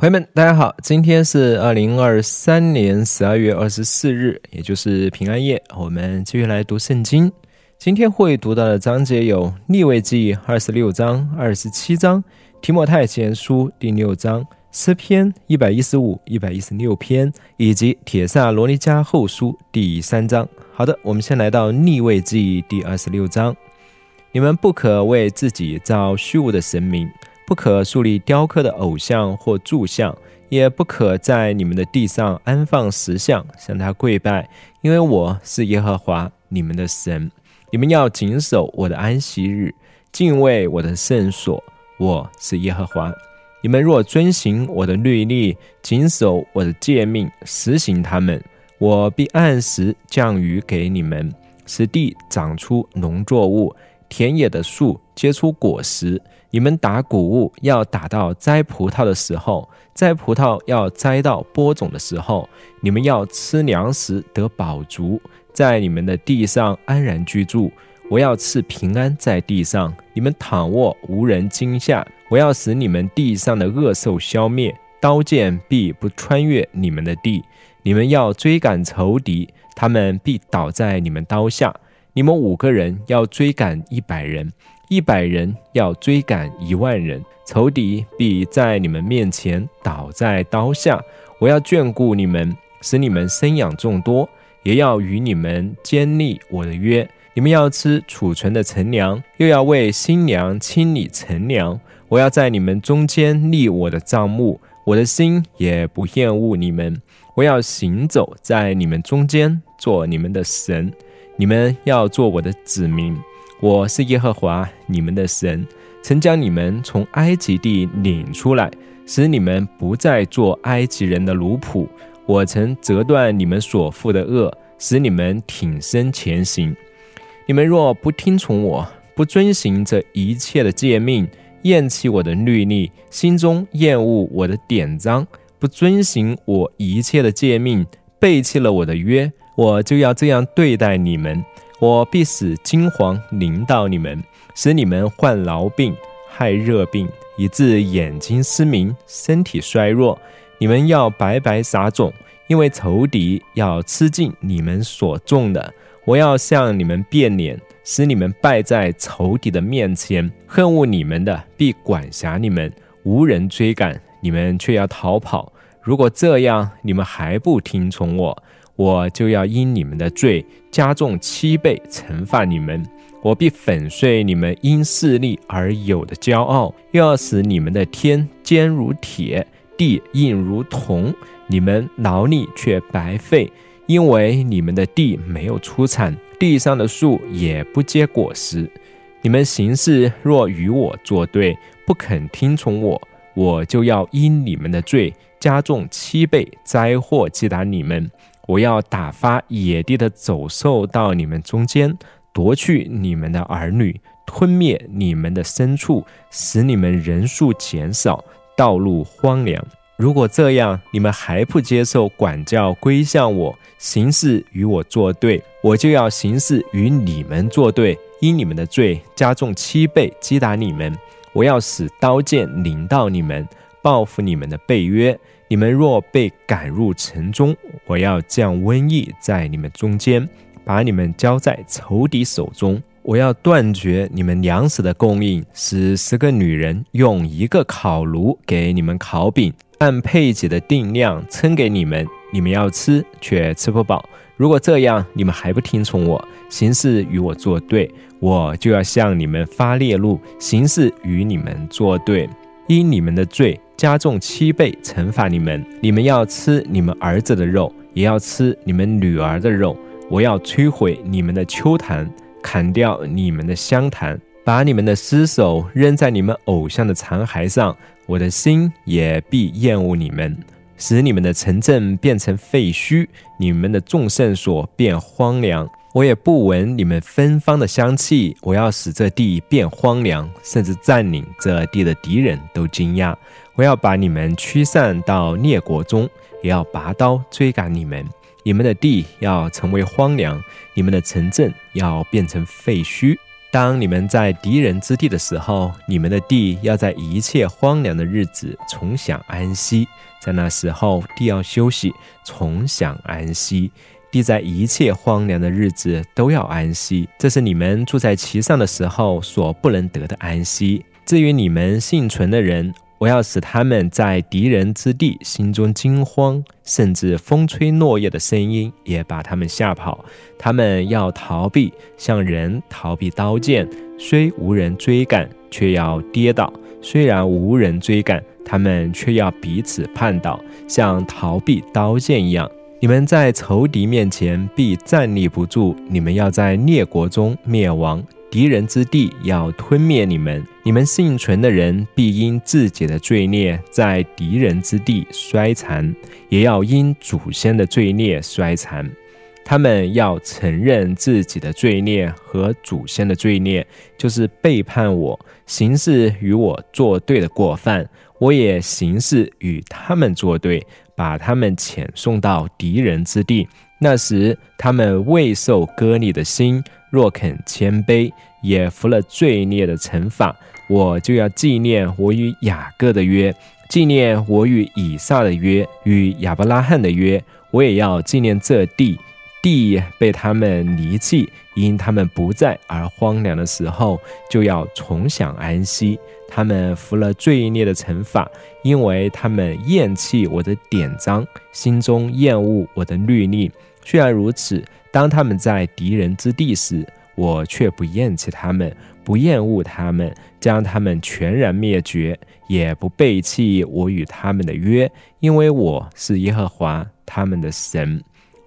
朋友们，大家好，今天是二零二三年十二月二十四日，也就是平安夜。我们继续来读圣经。今天会读到的章节有立位记二十六章、二十七章、提摩太前书第六章、诗篇一百一十五、一百一十六篇，以及铁萨罗尼迦后书第三章。好的，我们先来到立位记第二十六章。你们不可为自己造虚无的神明。不可树立雕刻的偶像或柱像，也不可在你们的地上安放石像，向他跪拜，因为我是耶和华你们的神。你们要谨守我的安息日，敬畏我的圣所。我是耶和华。你们若遵行我的律例，谨守我的诫命，实行他们，我必按时降雨给你们，使地长出农作物，田野的树结出果实。你们打谷物要打到摘葡萄的时候，摘葡萄要摘到播种的时候。你们要吃粮食得饱足，在你们的地上安然居住。我要赐平安在地上，你们躺卧无人惊吓。我要使你们地上的恶兽消灭，刀剑必不穿越你们的地。你们要追赶仇敌，他们必倒在你们刀下。你们五个人要追赶一百人。一百人要追赶一万人，仇敌必在你们面前倒在刀下。我要眷顾你们，使你们生养众多，也要与你们坚立我的约。你们要吃储存的陈粮，又要为新娘清理陈粮。我要在你们中间立我的帐幕，我的心也不厌恶你们。我要行走在你们中间，做你们的神，你们要做我的子民。我是耶和华你们的神，曾将你们从埃及地领出来，使你们不再做埃及人的奴仆。我曾折断你们所负的恶，使你们挺身前行。你们若不听从我，不遵行这一切的诫命，厌弃我的律例，心中厌恶我的典章，不遵行我一切的诫命，背弃了我的约，我就要这样对待你们。我必使金黄临到你们，使你们患痨病、害热病，以致眼睛失明、身体衰弱。你们要白白撒种，因为仇敌要吃尽你们所种的。我要向你们变脸，使你们败在仇敌的面前。恨恶你们的必管辖你们，无人追赶你们，却要逃跑。如果这样，你们还不听从我。我就要因你们的罪加重七倍惩罚你们，我必粉碎你们因势力而有的骄傲，又要使你们的天坚如铁，地硬如铜。你们劳力却白费，因为你们的地没有出产，地上的树也不结果实。你们行事若与我作对，不肯听从我，我就要因你们的罪加重七倍灾祸击打你们。我要打发野地的走兽到你们中间，夺去你们的儿女，吞灭你们的牲畜，使你们人数减少，道路荒凉。如果这样，你们还不接受管教，归向我，行事与我作对，我就要行事与你们作对，因你们的罪加重七倍，击打你们。我要使刀剑临到你们，报复你们的背约。你们若被赶入城中，我要降瘟疫在你们中间，把你们交在仇敌手中。我要断绝你们粮食的供应，使十个女人用一个烤炉给你们烤饼，按配给的定量称给你们。你们要吃，却吃不饱。如果这样，你们还不听从我，行事与我作对，我就要向你们发烈怒，行事与你们作对，因你们的罪。加重七倍惩罚你们，你们要吃你们儿子的肉，也要吃你们女儿的肉。我要摧毁你们的秋坛，砍掉你们的香坛，把你们的尸首扔在你们偶像的残骸上。我的心也必厌恶你们，使你们的城镇变成废墟，你们的众圣所变荒凉。我也不闻你们芬芳的香气。我要使这地变荒凉，甚至占领这地的敌人都惊讶。我要把你们驱散到列国中，也要拔刀追赶你们。你们的地要成为荒凉，你们的城镇要变成废墟。当你们在敌人之地的时候，你们的地要在一切荒凉的日子重享安息。在那时候，地要休息，重享安息。地在一切荒凉的日子都要安息，这是你们住在其上的时候所不能得的安息。至于你们幸存的人，我要使他们在敌人之地心中惊慌，甚至风吹落叶的声音也把他们吓跑。他们要逃避，像人逃避刀剑，虽无人追赶，却要跌倒；虽然无人追赶，他们却要彼此绊倒，像逃避刀剑一样。你们在仇敌面前必站立不住，你们要在列国中灭亡。敌人之地要吞灭你们，你们幸存的人必因自己的罪孽在敌人之地衰残，也要因祖先的罪孽衰残。他们要承认自己的罪孽和祖先的罪孽，就是背叛我，行事与我作对的过犯。我也行事与他们作对，把他们遣送到敌人之地。那时，他们未受割礼的心。若肯谦卑，也服了罪孽的惩罚，我就要纪念我与雅各的约，纪念我与以撒的约，与亚伯拉罕的约。我也要纪念这地，地被他们离弃，因他们不在而荒凉的时候，就要重享安息。他们服了罪孽的惩罚，因为他们厌弃我的典章，心中厌恶我的律例。虽然如此。当他们在敌人之地时，我却不厌弃他们，不厌恶他们，将他们全然灭绝，也不背弃我与他们的约，因为我是耶和华他们的神。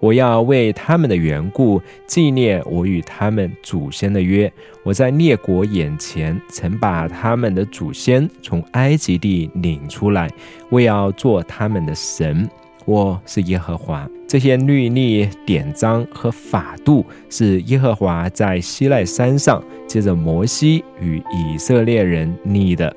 我要为他们的缘故纪念我与他们祖先的约。我在列国眼前曾把他们的祖先从埃及地领出来，我要做他们的神。我是耶和华。这些律例、典章和法度是耶和华在西奈山上借着摩西与以色列人立的。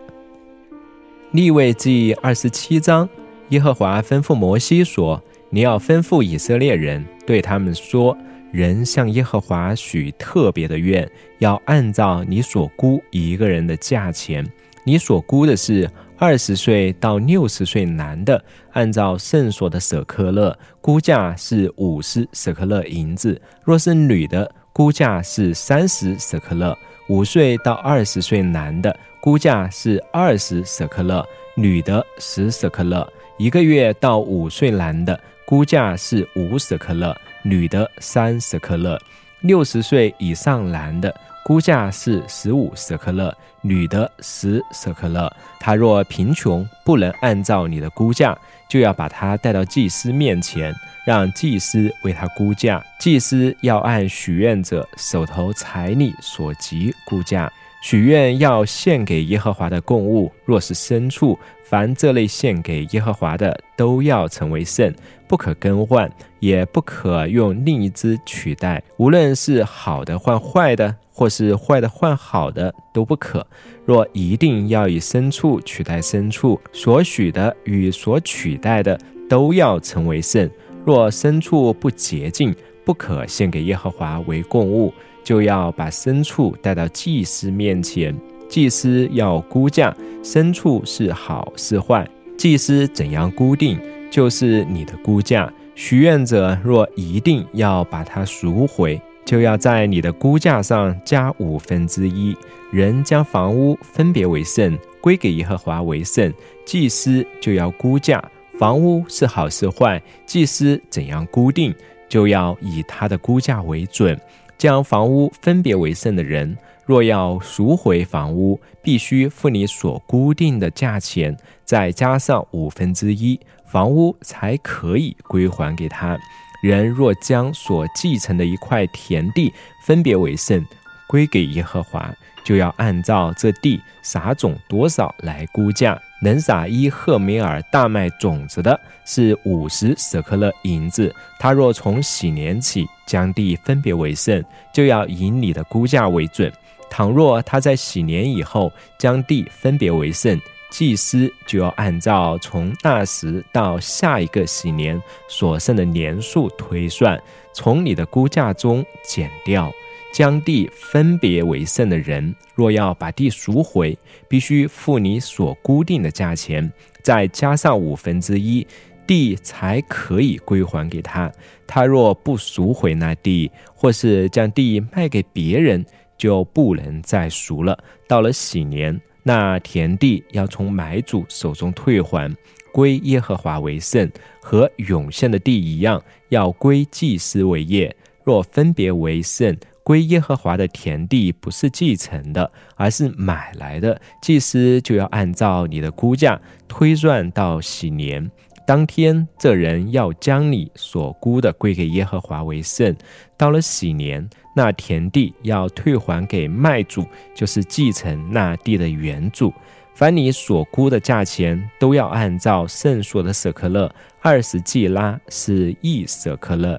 立位记二十七章，耶和华吩咐摩西说：“你要吩咐以色列人，对他们说：人向耶和华许特别的愿，要按照你所估一个人的价钱。你所估的是。”二十岁到六十岁男的，按照圣所的舍克勒估价是五十舍克勒银子；若是女的，估价是三十舍克勒。五岁到二十岁男的，估价是二十舍克勒，女的十舍克勒。一个月到五岁男的，估价是五舍克勒，女的三舍克勒。六十岁以上男的。估价是十五舍克勒，女的十舍克勒。他若贫穷，不能按照你的估价，就要把他带到祭司面前，让祭司为他估价。祭司要按许愿者手头财力所及估价。许愿要献给耶和华的供物，若是牲畜，凡这类献给耶和华的，都要成为圣，不可更换，也不可用另一只取代。无论是好的换坏的，或是坏的换好的，都不可。若一定要以牲畜取代牲畜，所许的与所取代的都要成为圣。若牲畜不洁净，不可献给耶和华为供物。就要把牲畜带到祭司面前，祭司要估价牲畜是好是坏。祭司怎样估定，就是你的估价。许愿者若一定要把它赎回，就要在你的估价上加五分之一。人将房屋分别为圣，归给耶和华为圣，祭司就要估价房屋是好是坏。祭司怎样估定，就要以他的估价为准。将房屋分别为圣的人，若要赎回房屋，必须付你所固定的价钱，再加上五分之一，房屋才可以归还给他。人若将所继承的一块田地分别为圣，归给耶和华，就要按照这地撒种多少来估价。能撒一赫梅尔大麦种子的是五十舍克勒银子。他若从喜年起将地分别为圣，就要以你的估价为准。倘若他在喜年以后将地分别为圣，祭司就要按照从那时到下一个喜年所剩的年数推算，从你的估价中减掉。将地分别为圣的人，若要把地赎回，必须付你所固定的价钱，再加上五分之一，地才可以归还给他。他若不赎回那地，或是将地卖给别人，就不能再赎了。到了喜年，那田地要从买主手中退还。归耶和华为圣，和永现的地一样，要归祭司为业。若分别为圣，归耶和华的田地不是继承的，而是买来的，祭司就要按照你的估价推算到喜年当天，这人要将你所估的归给耶和华为圣。到了喜年，那田地要退还给卖主，就是继承那地的原主。凡你所估的价钱，都要按照圣所的舍克勒二十季拉是一舍克勒。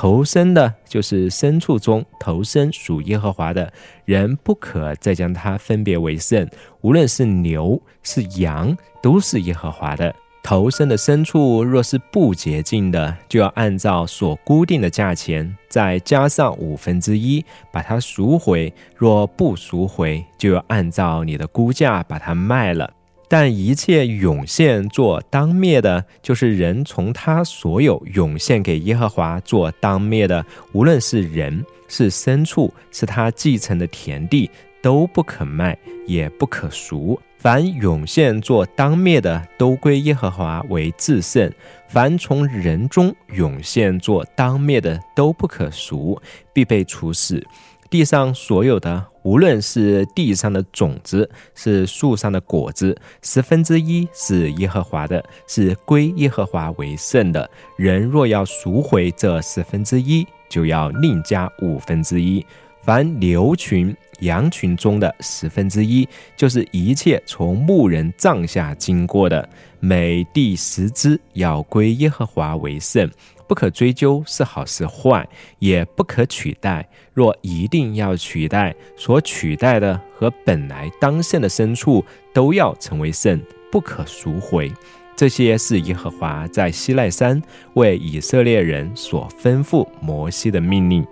头身的，就是牲畜中头身属耶和华的人，不可再将它分别为圣。无论是牛是羊，都是耶和华的。头身的牲畜若是不洁净的，就要按照所固定的价钱，再加上五分之一，把它赎回；若不赎回，就要按照你的估价把它卖了。但一切涌现做当灭的，就是人从他所有涌现给耶和华做当灭的，无论是人是牲畜，是他继承的田地，都不可卖，也不可赎。凡涌现做当灭的，都归耶和华为至圣；凡从人中涌现做当灭的，都不可赎，必被处死。地上所有的，无论是地上的种子，是树上的果子，十分之一是耶和华的，是归耶和华为圣的。人若要赎回这十分之一，就要另加五分之一。凡牛群。羊群中的十分之一，就是一切从牧人帐下经过的，每第十只要归耶和华为圣，不可追究是好是坏，也不可取代。若一定要取代，所取代的和本来当圣的牲畜都要成为圣，不可赎回。这些是耶和华在西奈山为以色列人所吩咐摩西的命令。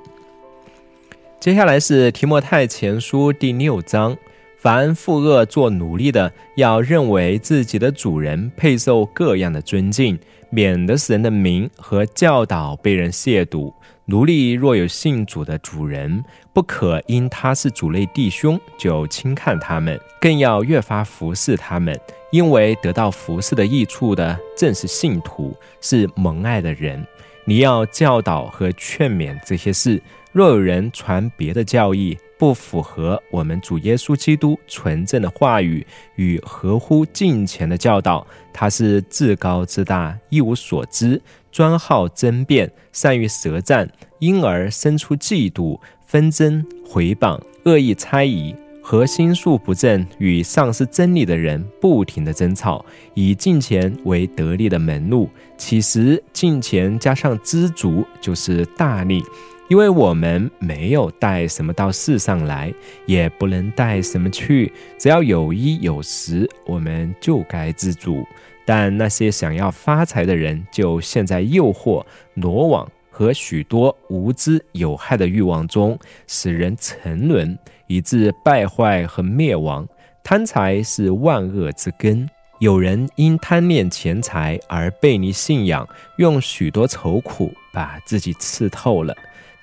接下来是提摩太前书第六章：凡负恶做奴隶的，要认为自己的主人配受各样的尊敬，免得使人的名和教导被人亵渎。奴隶若有信主的主人，不可因他是主类弟兄就轻看他们，更要越发服侍他们，因为得到服侍的益处的正是信徒，是蒙爱的人。你要教导和劝勉这些事。若有人传别的教义，不符合我们主耶稣基督纯正的话语与合乎敬虔的教导，他是至高之大，一无所知，专好争辩，善于舌战，因而生出嫉妒、纷争、毁谤、恶意猜疑和心术不正与丧失真理的人不停的争吵，以敬虔为得力的门路。其实敬虔加上知足，就是大利。因为我们没有带什么到世上来，也不能带什么去。只要有衣有食，我们就该知足。但那些想要发财的人，就陷在诱惑、罗网和许多无知有害的欲望中，使人沉沦，以致败坏和灭亡。贪财是万恶之根。有人因贪恋钱财而背离信仰，用许多愁苦把自己刺透了。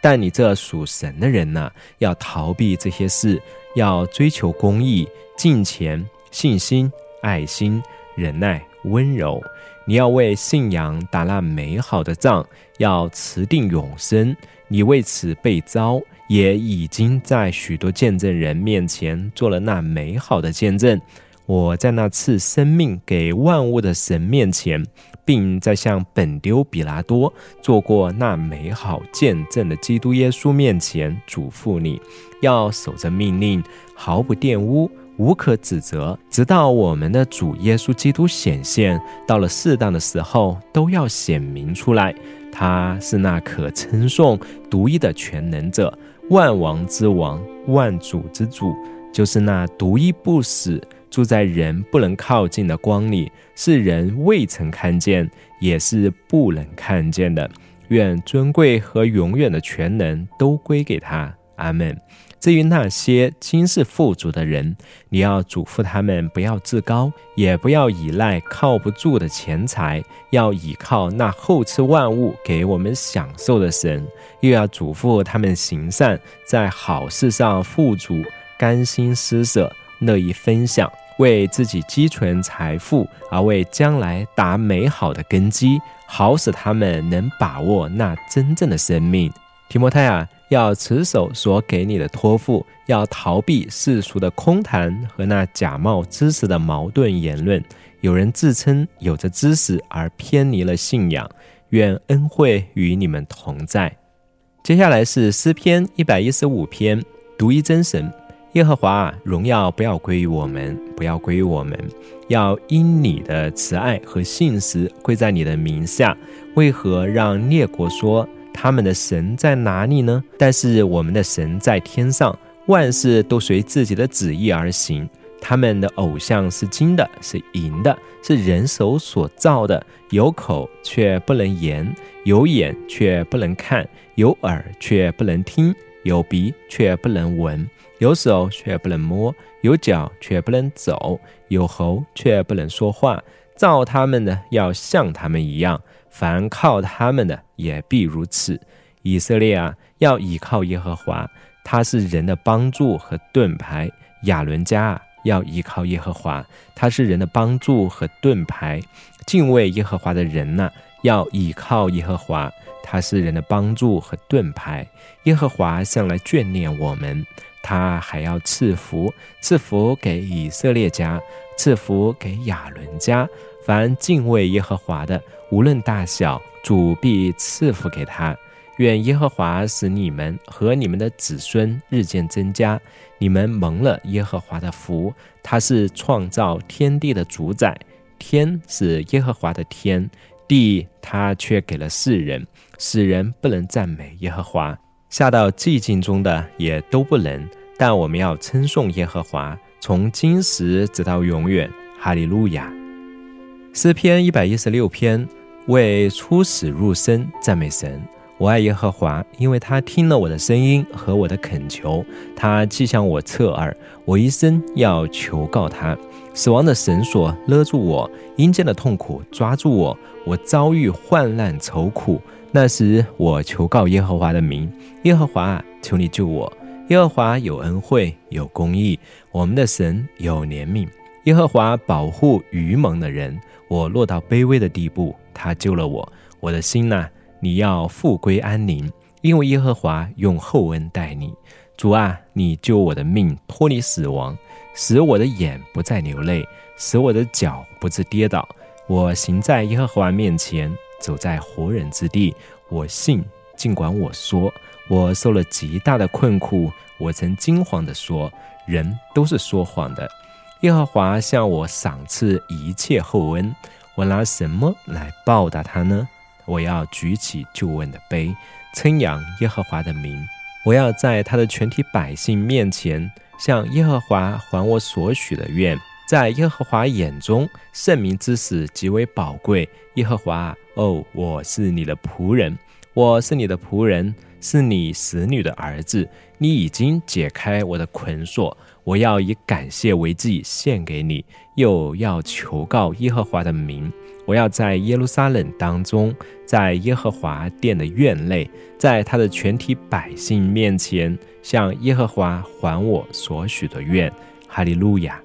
但你这属神的人呢，要逃避这些事，要追求公义、敬虔、信心、爱心、忍耐、温柔。你要为信仰打那美好的仗，要持定永生。你为此被招，也已经在许多见证人面前做了那美好的见证。我在那次生命给万物的神面前。并在向本丢比拉多做过那美好见证的基督耶稣面前嘱咐你，要守着命令，毫不玷污，无可指责，直到我们的主耶稣基督显现。到了适当的时候，都要显明出来。他是那可称颂、独一的全能者，万王之王，万主之主，就是那独一不死。住在人不能靠近的光里，是人未曾看见，也是不能看见的。愿尊贵和永远的全能都归给他。阿门。至于那些今世富足的人，你要嘱咐他们不要自高，也不要依赖靠不住的钱财，要倚靠那后赐万物给我们享受的神。又要嘱咐他们行善，在好事上富足，甘心施舍，乐意分享，为自己积存财富，而为将来打美好的根基，好使他们能把握那真正的生命。提摩太啊。要持守所给你的托付，要逃避世俗的空谈和那假冒知识的矛盾言论。有人自称有着知识而偏离了信仰，愿恩惠与你们同在。接下来是诗篇一百一十五篇，独一真神耶和华，荣耀不要归于我们，不要归于我们，要因你的慈爱和信实归在你的名下。为何让列国说？他们的神在哪里呢？但是我们的神在天上，万事都随自己的旨意而行。他们的偶像是金的，是银的，是人手所造的。有口却不能言，有眼却不能看，有耳却不能听，有鼻却不能闻，有手却不能摸，有脚却不能走，有喉却不能说话。造他们的要像他们一样。凡靠他们的也必如此。以色列啊，要倚靠耶和华，他是人的帮助和盾牌。亚伦家啊，要依靠耶和华，他是人的帮助和盾牌。敬畏耶和华的人呐，要倚靠耶和华，他是人的帮助和盾牌。耶和华向来眷恋我们，他还要赐福，赐福给以色列家，赐福给亚伦家。凡敬畏耶和华的，无论大小，主必赐福给他。愿耶和华使你们和你们的子孙日渐增加。你们蒙了耶和华的福，他是创造天地的主宰。天是耶和华的天，地他却给了世人，使人不能赞美耶和华。下到寂静中的也都不能。但我们要称颂耶和华，从今时直到永远。哈利路亚。诗篇一百一十六篇，为出死入生赞美神。我爱耶和华，因为他听了我的声音和我的恳求，他既向我侧耳，我一生要求告他。死亡的绳索勒住我，阴间的痛苦抓住我，我遭遇患难愁苦。那时我求告耶和华的名，耶和华，求你救我。耶和华有恩惠，有公义，我们的神有怜悯。耶和华保护愚蒙的人。我落到卑微的地步，他救了我。我的心呐，你要复归安宁，因为耶和华用厚恩待你。主啊，你救我的命脱离死亡，使我的眼不再流泪，使我的脚不致跌倒。我行在耶和华面前，走在活人之地。我信，尽管我说我受了极大的困苦，我曾惊慌地说，人都是说谎的。耶和华向我赏赐一切厚恩，我拿什么来报答他呢？我要举起救恩的杯，称扬耶和华的名。我要在他的全体百姓面前向耶和华还我所许的愿。在耶和华眼中，圣明之死极为宝贵。耶和华，哦，我是你的仆人，我是你的仆人，是你使女的儿子。你已经解开我的捆锁。我要以感谢为祭献给你，又要求告耶和华的名。我要在耶路撒冷当中，在耶和华殿的院内，在他的全体百姓面前，向耶和华还我所许的愿。哈利路亚。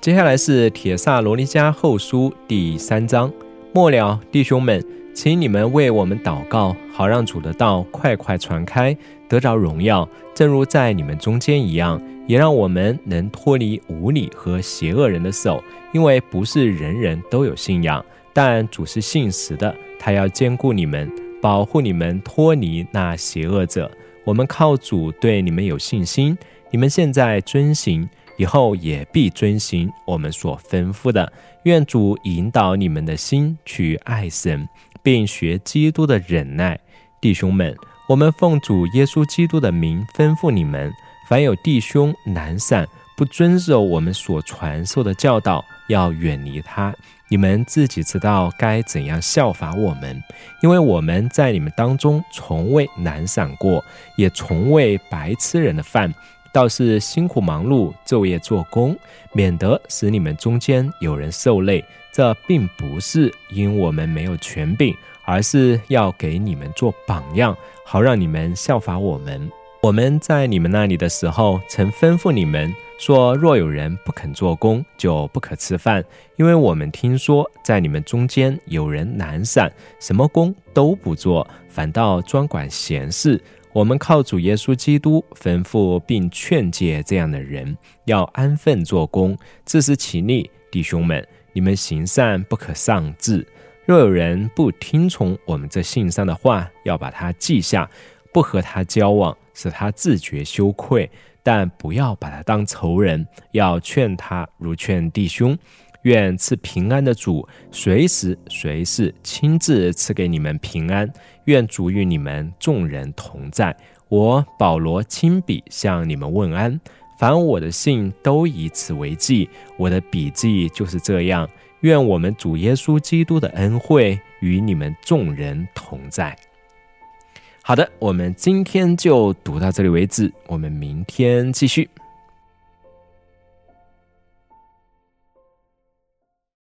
接下来是铁萨罗尼迦后书第三章末了，弟兄们，请你们为我们祷告，好让主的道快快传开，得着荣耀，正如在你们中间一样。也让我们能脱离无理和邪恶人的手，因为不是人人都有信仰，但主是信实的，他要兼顾你们，保护你们脱离那邪恶者。我们靠主对你们有信心，你们现在遵行，以后也必遵行我们所吩咐的。愿主引导你们的心去爱神，并学基督的忍耐。弟兄们，我们奉主耶稣基督的名吩咐你们。凡有弟兄懒散，不遵守我们所传授的教导，要远离他。你们自己知道该怎样效法我们，因为我们在你们当中从未懒散过，也从未白吃人的饭，倒是辛苦忙碌，昼夜做工，免得使你们中间有人受累。这并不是因我们没有权柄，而是要给你们做榜样，好让你们效法我们。我们在你们那里的时候，曾吩咐你们说：若有人不肯做工，就不可吃饭。因为我们听说，在你们中间有人懒散，什么工都不做，反倒专管闲事。我们靠主耶稣基督吩咐并劝诫这样的人，要安分做工，自食其力。弟兄们，你们行善不可丧志。若有人不听从我们这信上的话，要把他记下，不和他交往。使他自觉羞愧，但不要把他当仇人，要劝他如劝弟兄。愿赐平安的主，随时随事亲自赐给你们平安。愿主与你们众人同在。我保罗亲笔向你们问安，凡我的信都以此为记。我的笔记就是这样。愿我们主耶稣基督的恩惠与你们众人同在。好的，我们今天就读到这里为止，我们明天继续。